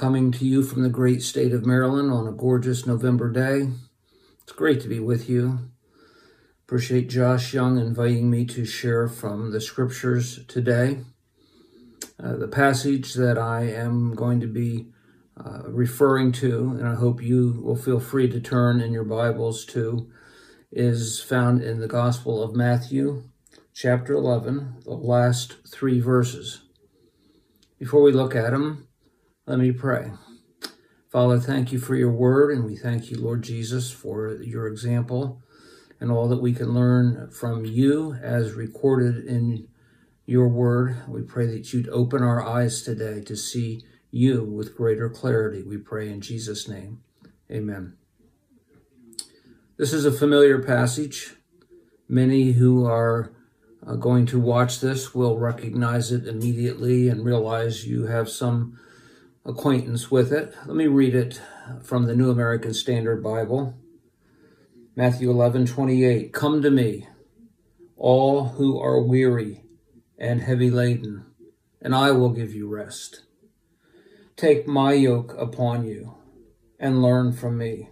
coming to you from the great state of Maryland on a gorgeous November day. It's great to be with you. Appreciate Josh Young inviting me to share from the scriptures today. Uh, the passage that I am going to be uh, referring to, and I hope you will feel free to turn in your Bibles to, is found in the Gospel of Matthew, chapter 11, the last three verses. Before we look at them, let me pray. Father, thank you for your word, and we thank you, Lord Jesus, for your example and all that we can learn from you as recorded in your word. We pray that you'd open our eyes today to see you with greater clarity. We pray in Jesus' name. Amen. This is a familiar passage. Many who are uh, going to watch this will recognize it immediately and realize you have some acquaintance with it. Let me read it from the New American Standard Bible. Matthew 11, 28. Come to me, all who are weary and heavy laden, and I will give you rest. Take my yoke upon you and learn from me.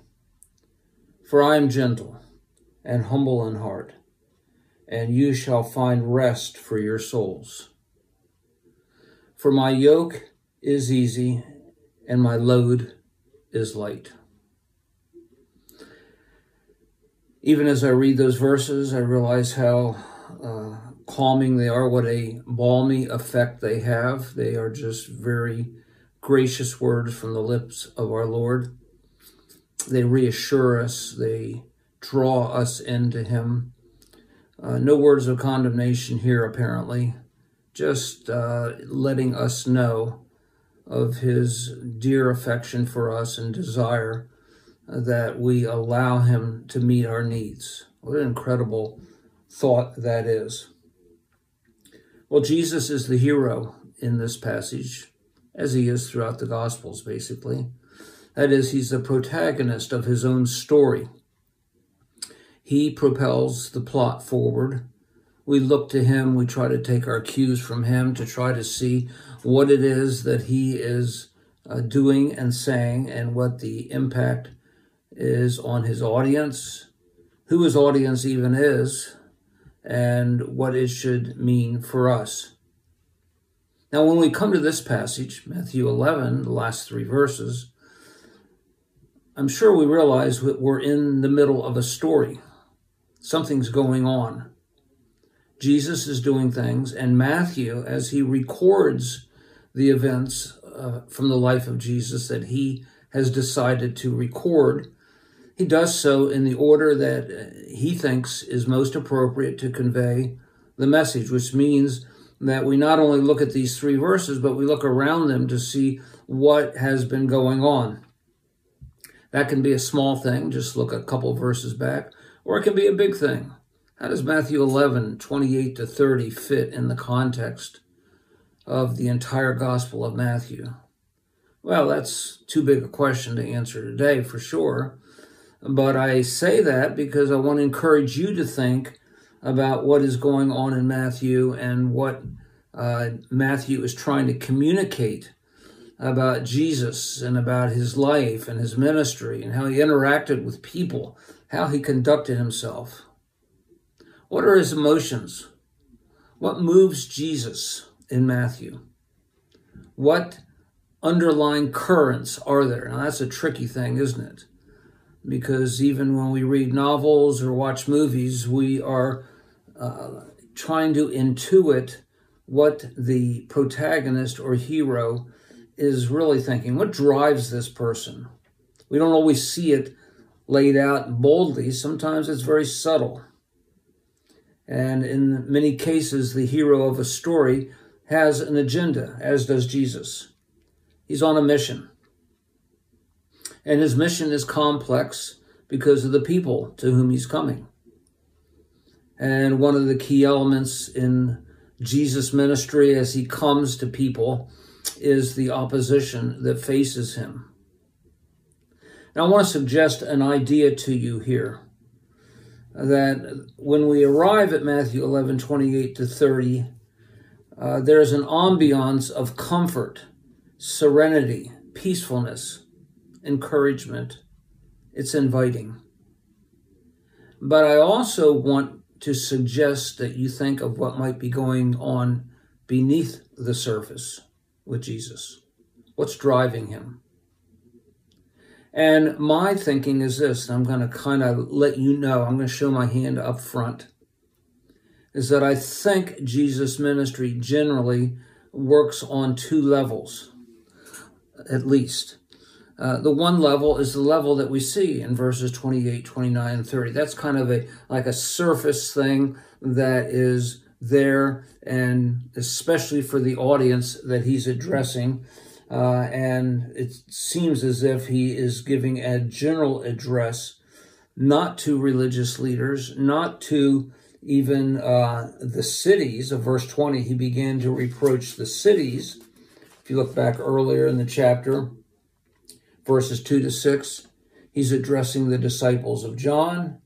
For I am gentle and humble in heart, and you shall find rest for your souls. For my yoke is easy and my load is light. Even as I read those verses, I realize how uh, calming they are, what a balmy effect they have. They are just very gracious words from the lips of our Lord. They reassure us, they draw us into Him. Uh, no words of condemnation here, apparently, just uh, letting us know of his dear affection for us and desire uh, that we allow him to meet our needs. What an incredible thought that is. Well, Jesus is the hero in this passage, as he is throughout the Gospels, basically. That is, he's the protagonist of his own story. He propels the plot forward. We look to him, we try to take our cues from him to try to see what it is that he is uh, doing and saying and what the impact is on his audience, who his audience even is, and what it should mean for us. Now, when we come to this passage, Matthew 11, the last three verses, I'm sure we realize that we're in the middle of a story. Something's going on. Jesus is doing things, and Matthew, as he records the events uh, from the life of Jesus that he has decided to record. He does so in the order that uh, he thinks is most appropriate to convey the message, which means that we not only look at these three verses, but we look around them to see what has been going on. That can be a small thing, just look a couple verses back, or it can be a big thing. How does Matthew 11, 28 to 30 fit in the context of the entire Gospel of Matthew? Well, that's too big a question to answer today for sure. But I say that because I want to encourage you to think about what is going on in Matthew and what uh, Matthew is trying to communicate about Jesus and about his life and his ministry and how he interacted with people, how he conducted himself. What are his emotions? What moves Jesus? In Matthew? What underlying currents are there? Now, that's a tricky thing, isn't it? Because even when we read novels or watch movies, we are uh, trying to intuit what the protagonist or hero is really thinking. What drives this person? We don't always see it laid out boldly, sometimes it's very subtle. And in many cases, the hero of a story has an agenda, as does Jesus. He's on a mission. And his mission is complex because of the people to whom he's coming. And one of the key elements in Jesus' ministry as he comes to people is the opposition that faces him. Now, I want to suggest an idea to you here that when we arrive at Matthew 11 28 to 30, uh, there's an ambiance of comfort, serenity, peacefulness, encouragement. It's inviting. But I also want to suggest that you think of what might be going on beneath the surface with Jesus. What's driving him? And my thinking is this, I'm going to kind of let you know, I'm going to show my hand up front, is that I think Jesus' ministry generally works on two levels, at least. Uh, the one level is the level that we see in verses 28, 29, and 30. That's kind of a like a surface thing that is there, and especially for the audience that he's addressing. Uh, and it seems as if he is giving a general address, not to religious leaders, not to even uh, the cities. Of verse 20, he began to reproach the cities. If you look back earlier in the chapter, verses 2 to 6, he's addressing the disciples of John.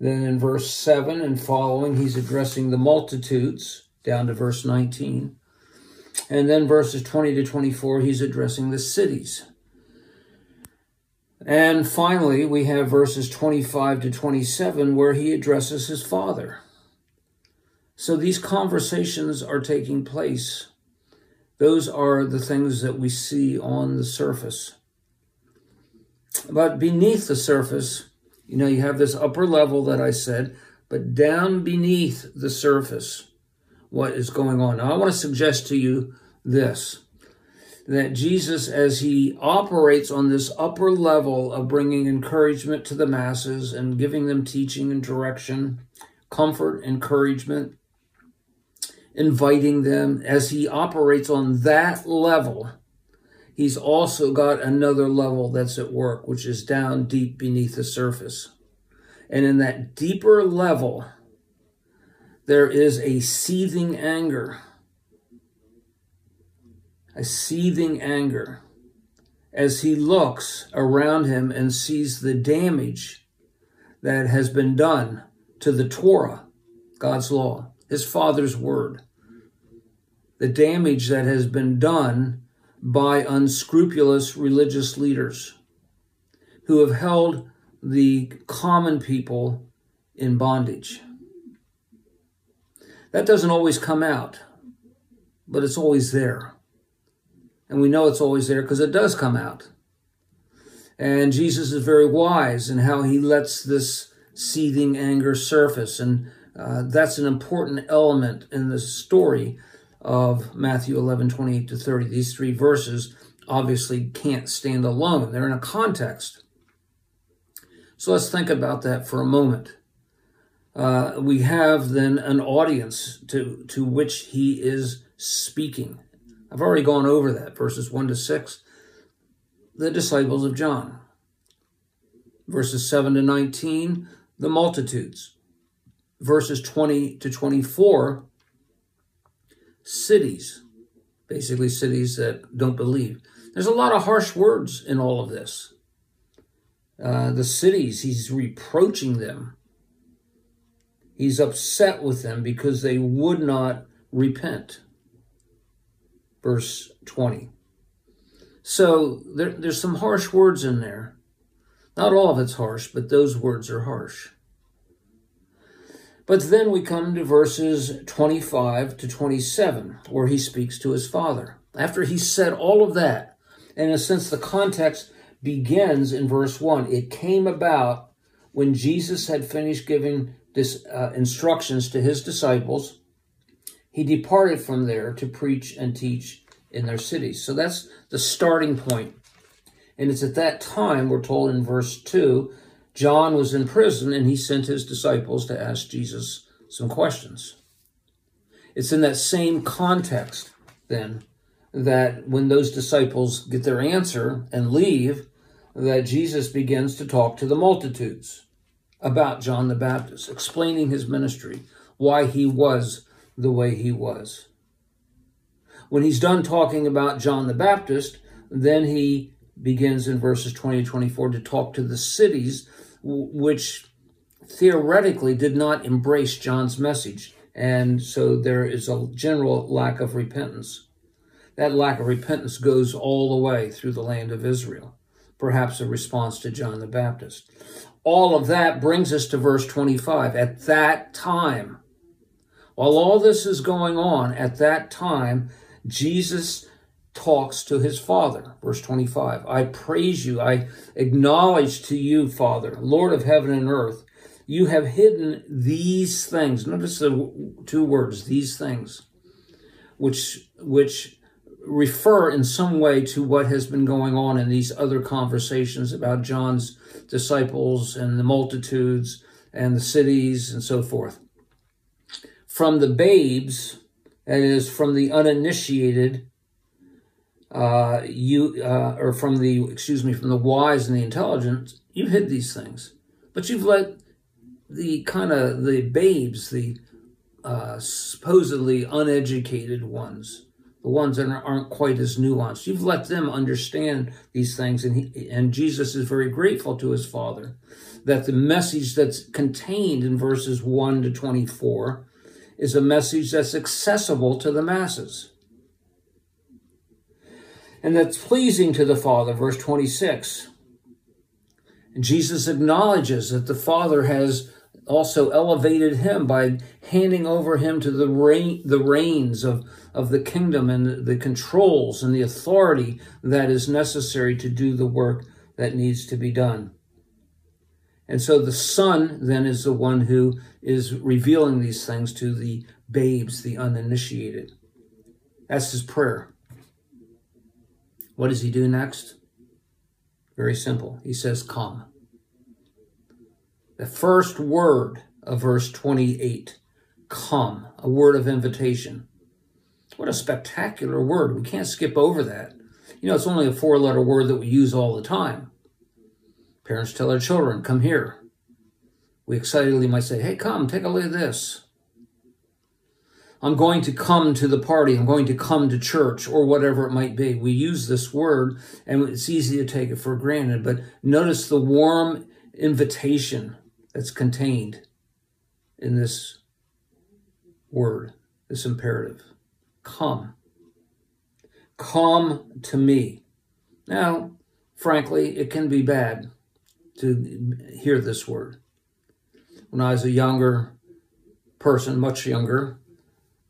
Then in verse 7 and following, he's addressing the multitudes, down to verse 19. And then verses 20 to 24, he's addressing the cities. And finally, we have verses 25 to 27 where he addresses his father. So these conversations are taking place. Those are the things that we see on the surface. But beneath the surface, you know, you have this upper level that I said, but down beneath the surface, what is going on. Now, I want to suggest to you this that Jesus, as he operates on this upper level of bringing encouragement to the masses and giving them teaching and direction, comfort, encouragement, inviting them, as he operates on that level, he's also got another level that's at work, which is down deep beneath the surface. And in that deeper level, there is a seething anger, a seething anger as he looks around him and sees the damage that has been done to the Torah, God's law, his father's word, the damage that has been done by unscrupulous religious leaders who have held the common people in bondage. That doesn't always come out, but it's always there. And we know it's always there because it does come out. And Jesus is very wise in how he lets this seething anger surface. And uh, that's an important element in the story of Matthew 11, 28 to 30. These three verses obviously can't stand alone, they're in a context. So let's think about that for a moment uh, we have then an audience to, to which he is speaking. I've already gone over that, verses 1 to 6. The disciples of John. Verses 7 to 19, the multitudes. Verses 20 to 24, cities. Basically, cities that don't believe. There's a lot of harsh words in all of this. Uh, the cities, he's reproaching them He's upset with them because they would not repent. Verse 20. So there, there's some harsh words in there. Not all of it's harsh, but those words are harsh. But then we come to verses 25 to 27, where he speaks to his father. After he said all of that, and in a sense, the context begins in verse 1. It came about when Jesus had finished giving this uh, instructions to his disciples, he departed from there to preach and teach in their cities. So that's the starting point. And it's at that time, we're told in verse 2, John was in prison and he sent his disciples to ask Jesus some questions. It's in that same context, then, that when those disciples get their answer and leave, that Jesus begins to talk to the multitudes about John the Baptist, explaining his ministry, why he was the way he was. When he's done talking about John the Baptist, then he begins in verses 20 and 24 to talk to the cities which theoretically did not embrace John's message. And so there is a general lack of repentance. That lack of repentance goes all the way through the land of Israel, perhaps a response to John the Baptist. All of that brings us to verse 25. At that time, while all this is going on, at that time, Jesus talks to his Father. Verse 25 I praise you, I acknowledge to you, Father, Lord of heaven and earth, you have hidden these things. Notice the two words, these things, which, which refer in some way to what has been going on in these other conversations about John's disciples and the multitudes and the cities and so forth. From the babes, that is, from the uninitiated, uh, you uh, or from the excuse me, from the wise and the intelligent, you hid these things, but you've let the kind of the babes, the uh, supposedly uneducated ones, the ones that aren't quite as nuanced. You've let them understand these things, and he, and Jesus is very grateful to his Father that the message that's contained in verses one to twenty four is a message that's accessible to the masses. And that's pleasing to the Father, verse 26. And Jesus acknowledges that the Father has also elevated him by handing over him to the reign, the reins of, of the kingdom and the controls and the authority that is necessary to do the work that needs to be done. And so the Son then is the one who is revealing these things to the babes, the uninitiated. That's his prayer. What does he do next? Very simple. He says, Come. The first word of verse 28 come, a word of invitation. What a spectacular word. We can't skip over that. You know, it's only a four letter word that we use all the time. Parents tell their children, come here. We excitedly might say, hey, come, take a look at this. I'm going to come to the party. I'm going to come to church or whatever it might be. We use this word and it's easy to take it for granted, but notice the warm invitation that's contained in this word, this imperative. Come. Come to me. Now, frankly, it can be bad to hear this word. When I was a younger person, much younger,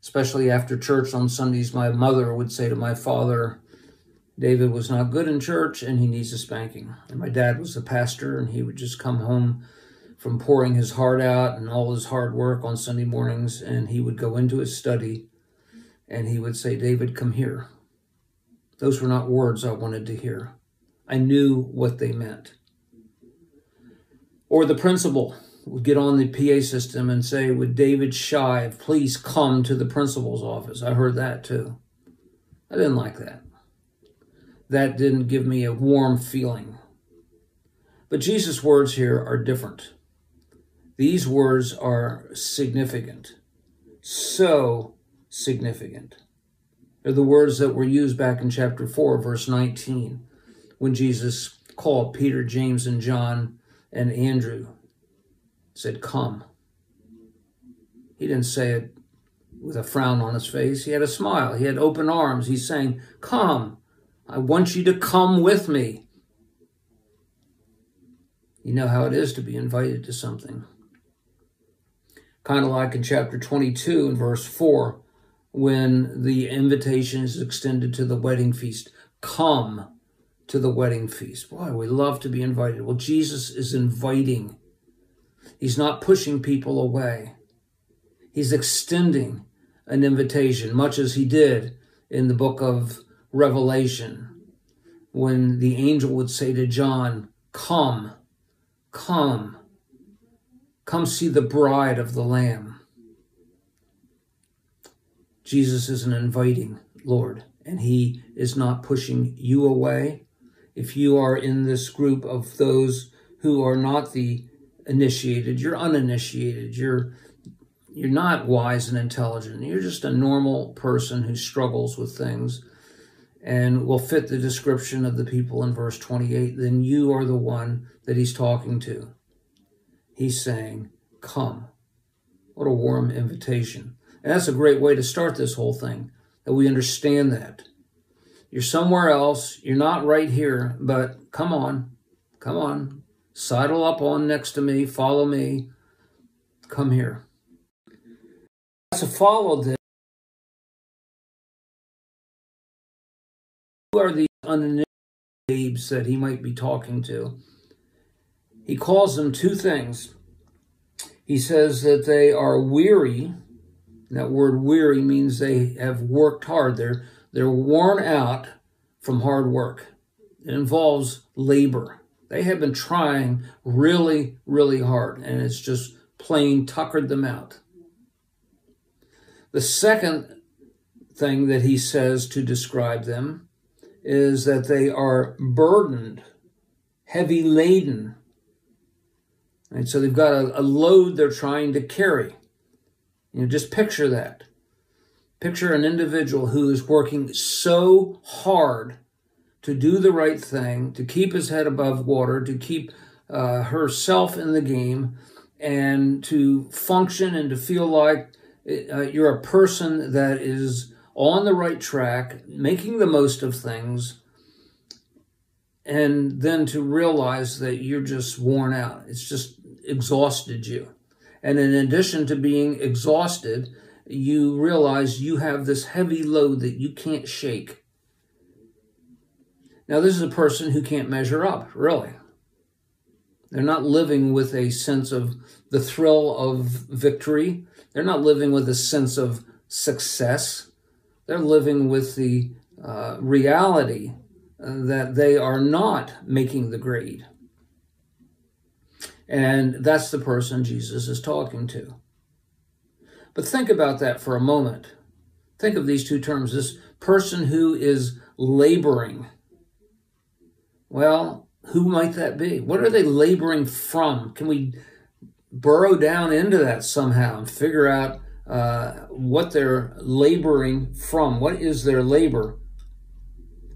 especially after church on Sundays, my mother would say to my father, David was not good in church and he needs a spanking. And my dad was the pastor and he would just come home from pouring his heart out and all his hard work on Sunday mornings, and he would go into his study and he would say, David, come here. Those were not words I wanted to hear. I knew what they meant. Or the principal would get on the PA system and say, Would David Shive please come to the principal's office? I heard that too. I didn't like that. That didn't give me a warm feeling. But Jesus' words here are different. These words are significant, so significant. They're the words that were used back in chapter 4, verse 19, when Jesus called Peter, James, and John and Andrew, said, Come. He didn't say it with a frown on his face. He had a smile. He had open arms. He's saying, Come. I want you to come with me. You know how it is to be invited to something kind of like in chapter 22 and verse 4, when the invitation is extended to the wedding feast. Come to the wedding feast. Boy, we love to be invited. Well, Jesus is inviting. He's not pushing people away. He's extending an invitation, much as he did in the book of Revelation, when the angel would say to John, Come, come. Come see the bride of the Lamb. Jesus is an inviting Lord, and he is not pushing you away. If you are in this group of those who are not the initiated, you're uninitiated, you're you're not wise and intelligent. You're just a normal person who struggles with things and will fit the description of the people in verse 28, then you are the one that he's talking to. He's saying, Come. What a warm invitation. And that's a great way to start this whole thing, that we understand that. You're somewhere else, you're not right here, but come on, come on, sidle up on next to me, follow me, come here. To follow this, who are these uninitiated babes that he might be talking to? He calls them two things. He says that they are weary. That word weary means they have worked hard. They're, they're worn out from hard work. It involves labor. They have been trying really, really hard, and it's just plain tuckered them out. The second thing that he says to describe them is that they are burdened, heavy laden. Right? So they've got a, a load they're trying to carry. You know, just picture that. Picture an individual who is working so hard to do the right thing, to keep his head above water, to keep uh, herself in the game, and to function and to feel like uh, you're a person that is on the right track, making the most of things, and then to realize that you're just worn out. It's just exhausted you. And in addition to being exhausted, you realize you have this heavy load that you can't shake. Now, this is a person who can't measure up, really. They're not living with a sense of the thrill of victory. They're not living with a sense of success. They're living with the uh, reality uh, that they are not making the grade. And that's the person Jesus is talking to. But think about that for a moment. Think of these two terms this person who is laboring. Well, who might that be? What are they laboring from? Can we burrow down into that somehow and figure out uh, what they're laboring from. What is their labor?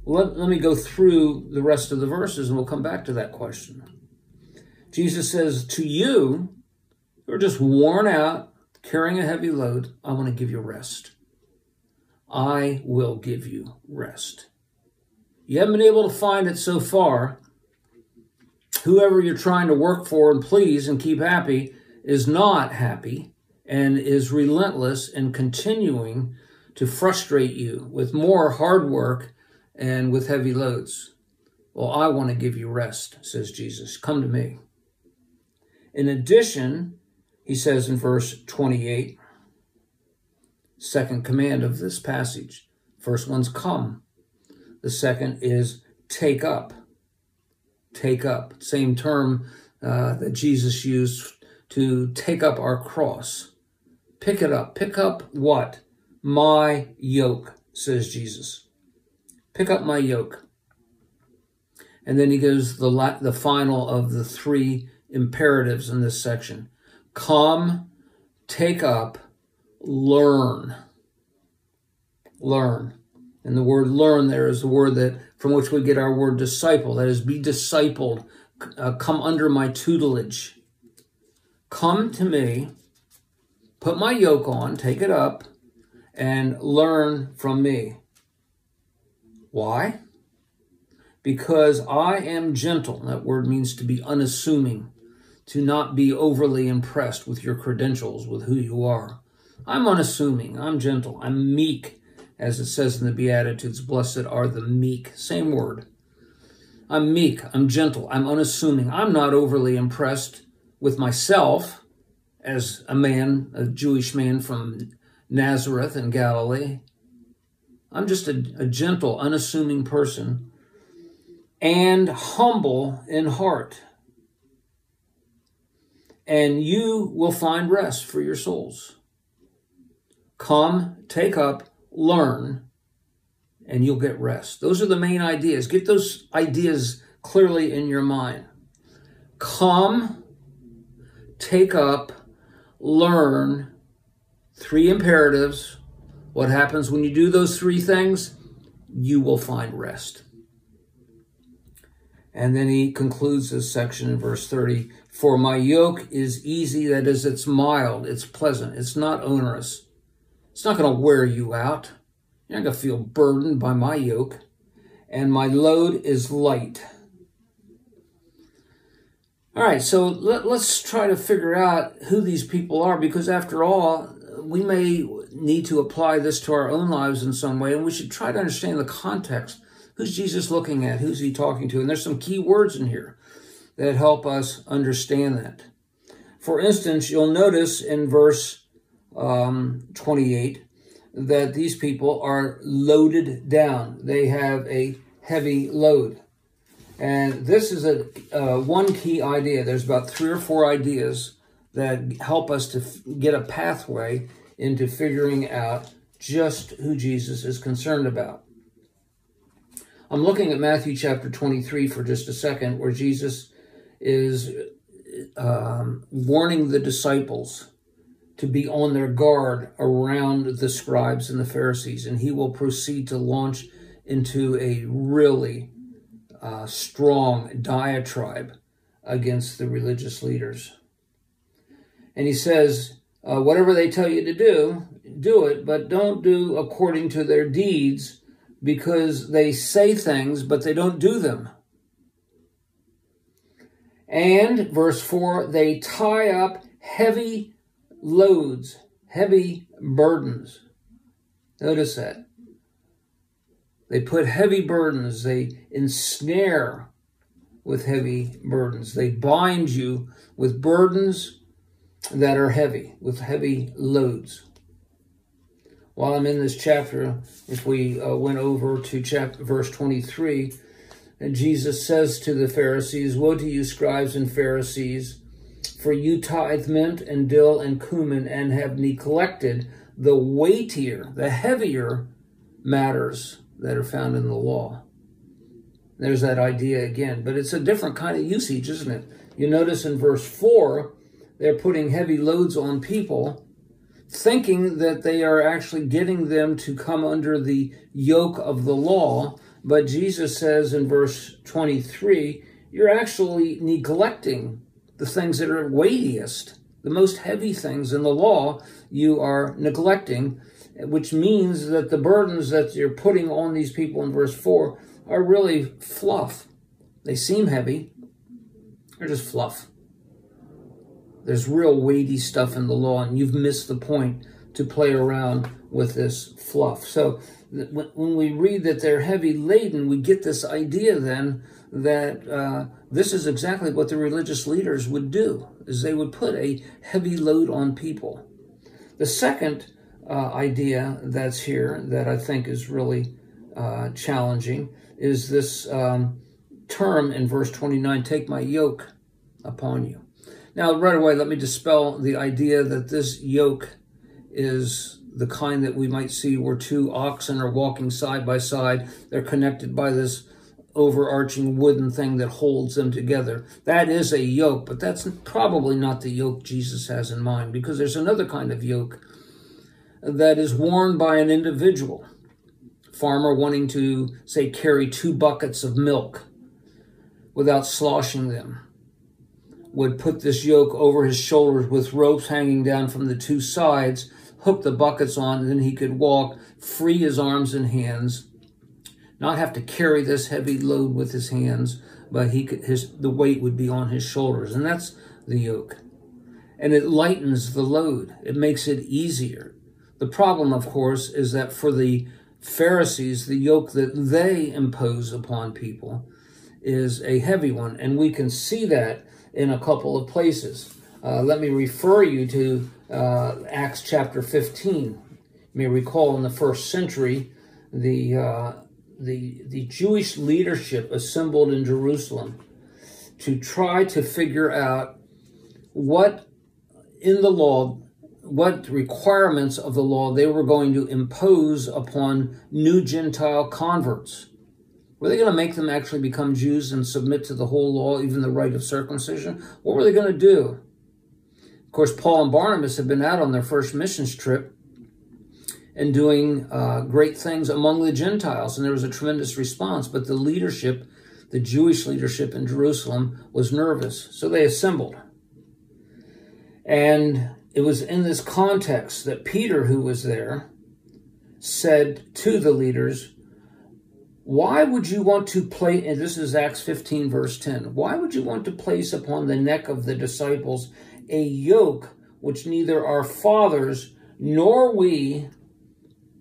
Let, let me go through the rest of the verses and we'll come back to that question. Jesus says, To you, you're just worn out, carrying a heavy load, I want to give you rest. I will give you rest. You haven't been able to find it so far whoever you're trying to work for and please and keep happy is not happy and is relentless in continuing to frustrate you with more hard work and with heavy loads. Well, I want to give you rest, says Jesus. Come to me. In addition, he says in verse 28, second command of this passage. First one's come. The second is take up take up. Same term uh, that Jesus used to take up our cross. Pick it up. Pick up what? My yoke, says Jesus. Pick up my yoke. And then he gives the, la- the final of the three imperatives in this section. Come, take up, learn. Learn. And the word learn there is the word that from which we get our word disciple. That is, be discipled. Uh, come under my tutelage. Come to me, put my yoke on, take it up, and learn from me. Why? Because I am gentle. That word means to be unassuming, to not be overly impressed with your credentials, with who you are. I'm unassuming. I'm gentle. I'm meek as it says in the Beatitudes, blessed are the meek. Same word. I'm meek, I'm gentle, I'm unassuming. I'm not overly impressed with myself as a man, a Jewish man from Nazareth in Galilee. I'm just a, a gentle, unassuming person and humble in heart. And you will find rest for your souls. Come, take up learn, and you'll get rest. Those are the main ideas. Get those ideas clearly in your mind. Come, take up, learn, three imperatives. What happens when you do those three things? You will find rest. And then he concludes this section in verse 30 For my yoke is easy, that is, it's mild, it's pleasant, it's not onerous. It's not going to wear you out. You're not going to feel burdened by my yoke. And my load is light. All right, so let, us try to figure out who these people are because, after all, we may need to apply this to our own lives in some way, and we should try to understand the context Who's Jesus looking at? Who's he talking to? And there's some key words in here that help us understand that. For instance, you'll notice in verse um, 28 that these people are loaded down. They have a heavy load. And this is a uh, one key idea. There's about three or four ideas that help us to f- get a pathway into figuring out just who Jesus is concerned about. I'm looking at Matthew chapter 23 for just a second, where Jesus is um, warning the disciples to be on their guard around the scribes and the Pharisees, and he will proceed to launch into a really uh, strong diatribe against the religious leaders. And he says, uh, Whatever they tell you to do, do it, but don't do according to their deeds because they say things, but they don't do them. And, verse 4, they tie up heavy loads, heavy burdens. Notice that. They put heavy burdens, they ensnare with heavy burdens. They bind you with burdens that are heavy, with heavy loads while I'm in this chapter, if we uh, went over to chapter verse 23, and Jesus says to the Pharisees, Woe to you, scribes and Pharisees, for you tithe mint and dill and cumin and have neglected the weightier, the heavier matters that are found in the law. There's that idea again, but it's a different kind of usage, isn't it? You notice in verse 4, they're putting heavy loads on people thinking that they are actually getting them to come under the yoke of the law. But Jesus says in verse 23, you're actually neglecting the things that are weightiest, the most heavy things in the law, you are neglecting, which means that the burdens that you're putting on these people in verse 4 are really fluff. They seem heavy, they're just fluff. There's real weighty stuff in the law, and you've missed the point to play around with this fluff. So when we read that they're heavy laden, we get this idea then that uh, this is exactly what the religious leaders would do, is they would put a heavy load on people. The second uh, idea that's here that I think is really uh, challenging is this um, term in verse 29, take my yoke upon you. Now, right away, let me dispel the idea that this yoke is the kind that we might see where two oxen are walking side by side. They're connected by this overarching wooden thing that holds them together. That is a yoke, but that's probably not the yoke Jesus has in mind because there's another kind of yoke that is worn by an individual. Farmer wanting to, say, carry two buckets of milk without sloshing them would put this yoke over his shoulders with ropes hanging down from the two sides, hook the buckets on, and then he could walk, free his arms and hands, not have to carry this heavy load with his hands, but he could, his the weight would be on his shoulders, and that's the yoke. And it lightens the load. It makes it easier. The problem, of course, is that for the Pharisees, the yoke that they impose upon people is a heavy one, and we can see that in a couple of places. Uh, let me refer you to uh, Acts chapter 15. You may recall in the first century, the, uh, the, the Jewish leadership assembled in Jerusalem to try to figure out what in the law what requirements of the law they were going to impose upon new Gentile converts. Were they going to make them actually become Jews and submit to the whole law, even the rite of circumcision? What were they going to do? Of course, Paul and Barnabas had been out on their first missions trip and doing uh, great things among the Gentiles, and there was a tremendous response. But the leadership, the Jewish leadership in Jerusalem, was nervous, so they assembled. And it was in this context that Peter, who was there, said to the leaders, Why would you want to place, and this is Acts 15, verse 10, why would you want to place upon the neck of the disciples a yoke which neither our fathers nor we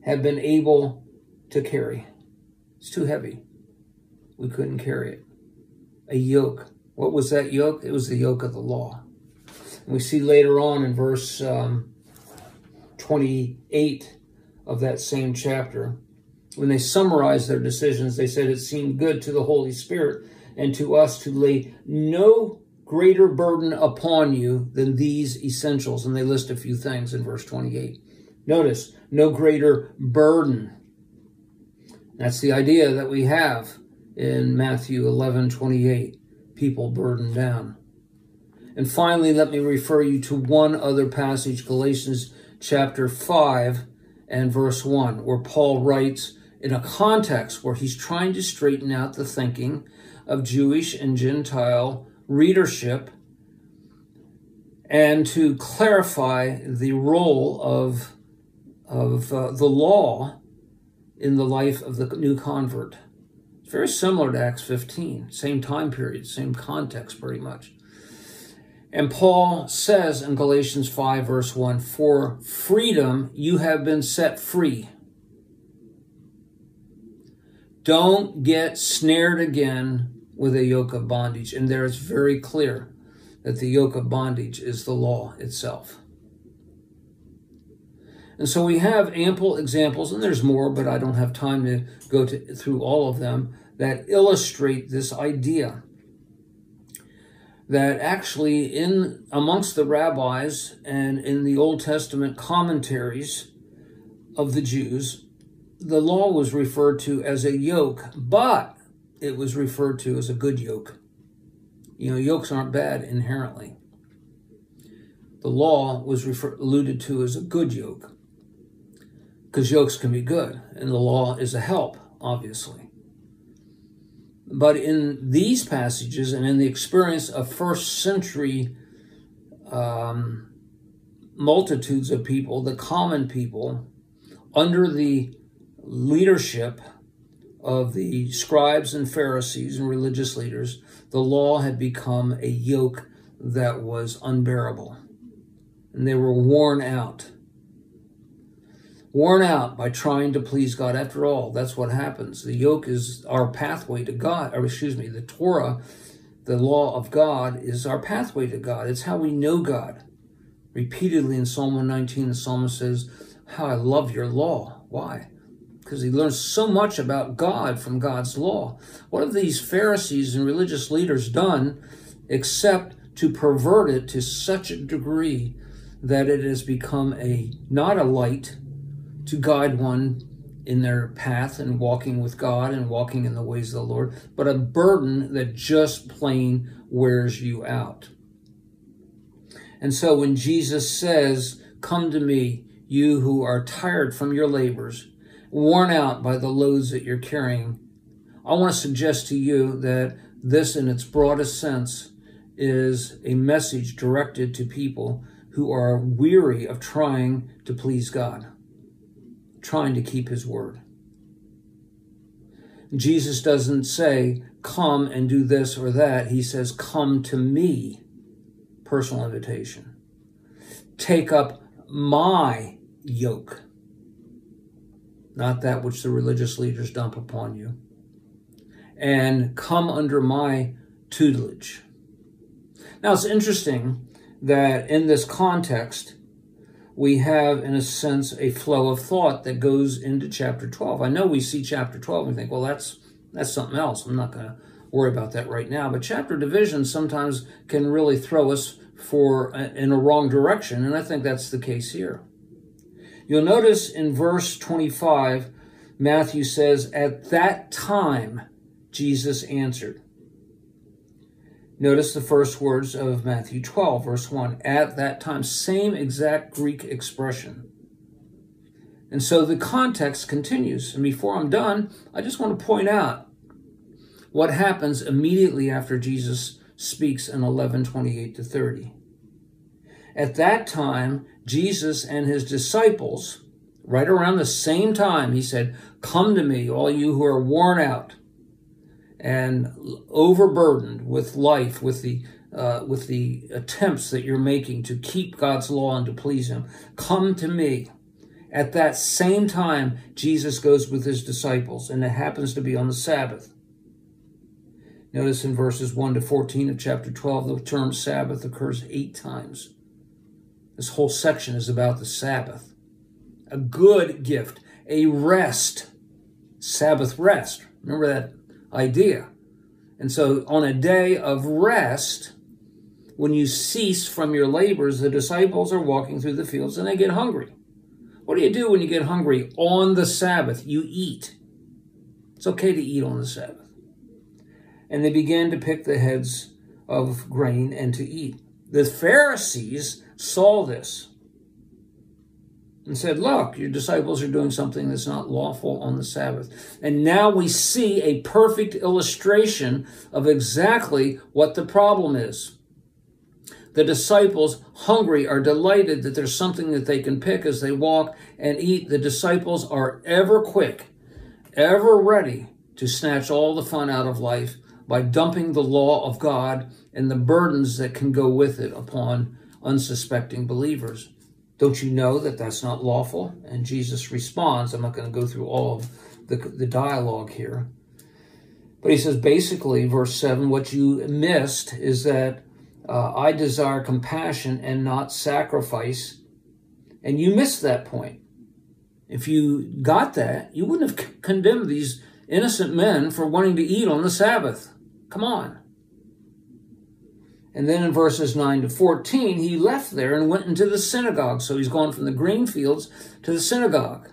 have been able to carry? It's too heavy. We couldn't carry it. A yoke. What was that yoke? It was the yoke of the law. We see later on in verse um, 28 of that same chapter, when they summarized their decisions, they said it seemed good to the Holy Spirit and to us to lay no greater burden upon you than these essentials. And they list a few things in verse 28. Notice, no greater burden. That's the idea that we have in Matthew 11 28. People burdened down. And finally, let me refer you to one other passage, Galatians chapter 5 and verse 1, where Paul writes in a context where he's trying to straighten out the thinking of Jewish and Gentile readership and to clarify the role of, of uh, the law in the life of the new convert. It's very similar to Acts 15, same time period, same context pretty much. And Paul says in Galatians 5, verse 1 For freedom you have been set free. Don't get snared again with a yoke of bondage. And there it's very clear that the yoke of bondage is the law itself. And so we have ample examples, and there's more, but I don't have time to go to, through all of them, that illustrate this idea that actually in amongst the rabbis and in the Old Testament commentaries of the Jews, the law was referred to as a yoke, but it was referred to as a good yoke. You know, yokes aren't bad inherently. The law was refer- alluded to as a good yoke because yokes can be good, and the law is a help, obviously. But in these passages and in the experience of first century um, multitudes of people, the common people, under the leadership of the scribes and Pharisees and religious leaders, the law had become a yoke that was unbearable. And they were worn out worn out by trying to please God. After all, that's what happens. The yoke is our pathway to God, or excuse me, the Torah, the law of God, is our pathway to God. It's how we know God. Repeatedly in Psalm 119, the psalmist says, How I love your law. Why? Because he learns so much about God from God's law. What have these Pharisees and religious leaders done except to pervert it to such a degree that it has become a not a light to guide one in their path and walking with God and walking in the ways of the Lord, but a burden that just plain wears you out. And so when Jesus says, Come to me, you who are tired from your labors, worn out by the loads that you're carrying, I want to suggest to you that this, in its broadest sense, is a message directed to people who are weary of trying to please God trying to keep his word. Jesus doesn't say, come and do this or that. He says, come to me. Personal invitation. Take up my yoke, not that which the religious leaders dump upon you, and come under my tutelage. Now, it's interesting that in this context, we have, in a sense, a flow of thought that goes into chapter 12. I know we see chapter 12 and think, well, that's that's something else. I'm not going to worry about that right now. But chapter division sometimes can really throw us for uh, in a wrong direction, and I think that's the case here. You'll notice in verse 25, Matthew says, At that time, Jesus answered. Notice the first words of Matthew 12, verse 1. At that time, same exact Greek expression. And so the context continues. And before I'm done, I just want to point out what happens immediately after Jesus speaks in 11 28 to 30. At that time, Jesus and his disciples, right around the same time, he said, Come to me, all you who are worn out and overburdened with life, with the uh, with the attempts that you're making to keep God's law and to please Him. Come to me. At that same time, Jesus goes with his disciples, and it happens to be on the Sabbath. Notice in verses 1 to 14 of chapter 12, the term Sabbath occurs eight times. This whole section is about the Sabbath. A good gift, a rest, Sabbath rest. Remember that idea. And so on a day of rest, when you cease from your labors, the disciples are walking through the fields and they get hungry. What do you do when you get hungry on the Sabbath? You eat. It's okay to eat on the Sabbath. And they began to pick the heads of grain and to eat. The Pharisees saw this and said, Look, your disciples are doing something that's not lawful on the Sabbath. And now we see a perfect illustration of exactly what the problem is. The disciples, hungry, are delighted that there's something that they can pick as they walk and eat. The disciples are ever quick, ever ready to snatch all the fun out of life by dumping the law of God and the burdens that can go with it upon unsuspecting believers. Don't you know that that's not lawful? And Jesus responds. I'm not going to go through all of the, the dialogue here. But he says basically, verse 7, what you missed is that uh, I desire compassion and not sacrifice. And you missed that point. If you got that, you wouldn't have condemned these innocent men for wanting to eat on the Sabbath. Come on. And then in verses 9 to 14, he left there and went into the synagogue. So he's gone from the green fields to the synagogue.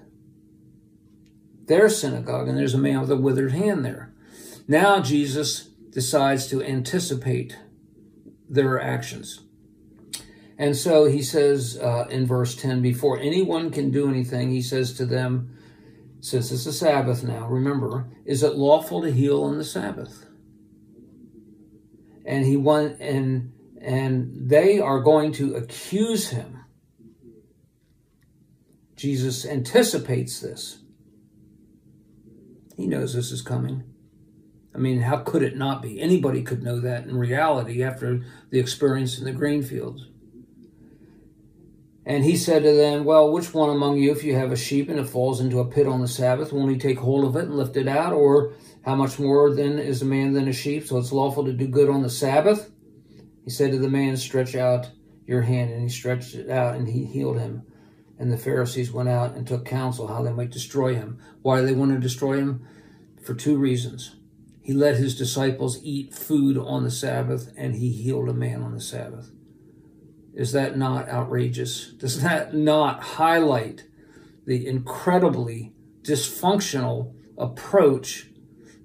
Their synagogue, and there's a man with a withered hand there. Now Jesus decides to anticipate their actions. And so he says uh, in verse 10 before anyone can do anything, he says to them, since it's a Sabbath now, remember, is it lawful to heal on the Sabbath? And he went and and they are going to accuse him. Jesus anticipates this. He knows this is coming. I mean, how could it not be? Anybody could know that in reality after the experience in the grain fields. And he said to them, Well, which one among you, if you have a sheep and it falls into a pit on the Sabbath, won't he take hold of it and lift it out? Or how much more then is a man than a sheep? So it's lawful to do good on the Sabbath. He said to the man, Stretch out your hand. And he stretched it out and he healed him. And the Pharisees went out and took counsel how they might destroy him. Why they want to destroy him? For two reasons. He let his disciples eat food on the Sabbath, and he healed a man on the Sabbath. Is that not outrageous? Does that not highlight the incredibly dysfunctional approach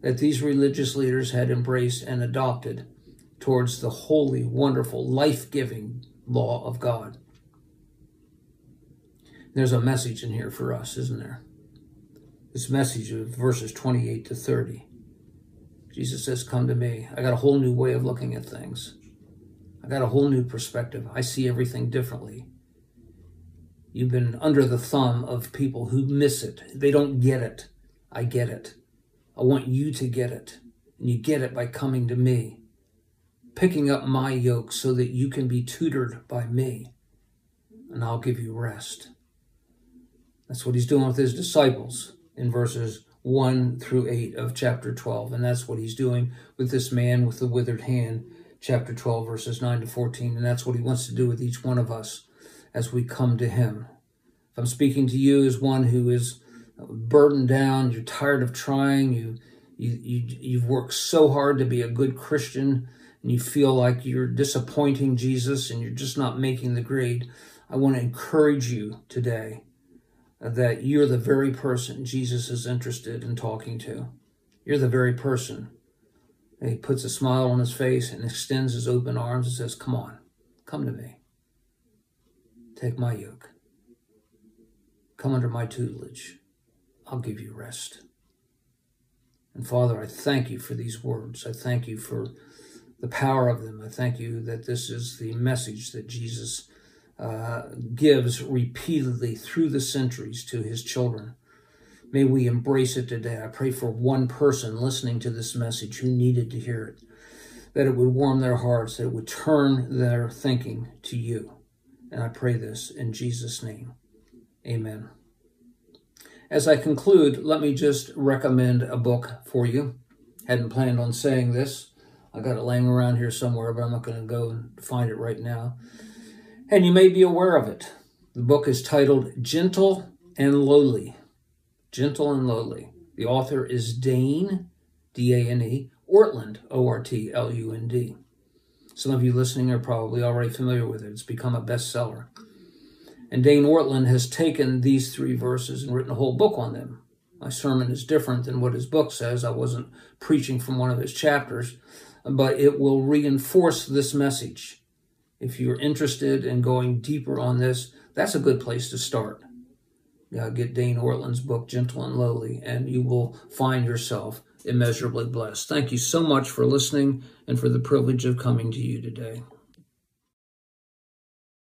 that these religious leaders had embraced and adopted towards the holy, wonderful, life giving law of God. There's a message in here for us, isn't there? This message of verses 28 to 30. Jesus says, Come to me. I got a whole new way of looking at things. I got a whole new perspective. I see everything differently. You've been under the thumb of people who miss it. They don't get it. I get it. I want you to get it. And you get it by coming to me, picking up my yoke so that you can be tutored by me, and I'll give you rest. That's what he's doing with his disciples in verses 1 through 8 of chapter 12. And that's what he's doing with this man with the withered hand, chapter 12, verses 9 to 14. And that's what he wants to do with each one of us as we come to him. If I'm speaking to you as one who is burdened down, you're tired of trying, you, you, you, you've worked so hard to be a good Christian, and you feel like you're disappointing Jesus and you're just not making the grade, I want to encourage you today that you're the very person Jesus is interested in talking to. You're the very person. And he puts a smile on his face and extends his open arms and says, Come on, come to me. Take my yoke. Come under my tutelage. I'll give you rest. And Father, I thank you for these words. I thank you for the power of them. I thank you that this is the message that Jesus uh, gives repeatedly through the centuries to his children. May we embrace it today. I pray for one person listening to this message who needed to hear it, that it would warm their hearts, that it would turn their thinking to you. And I pray this in Jesus' name. Amen. As I conclude, let me just recommend a book for you. Hadn't planned on saying this. I got it laying around here somewhere, but I'm not going to go and find it right now. And you may be aware of it. The book is titled Gentle and Lowly. Gentle and Lowly. The author is Dane, D A N E, Ortlund, O R T L U N D. Some of you listening are probably already familiar with it. It's become a bestseller. And Dane Ortlund has taken these three verses and written a whole book on them. My sermon is different than what his book says. I wasn't preaching from one of his chapters, but it will reinforce this message. If you're interested in going deeper on this, that's a good place to start. Yeah, get Dane Ortlund's book, Gentle and Lowly, and you will find yourself immeasurably blessed. Thank you so much for listening and for the privilege of coming to you today.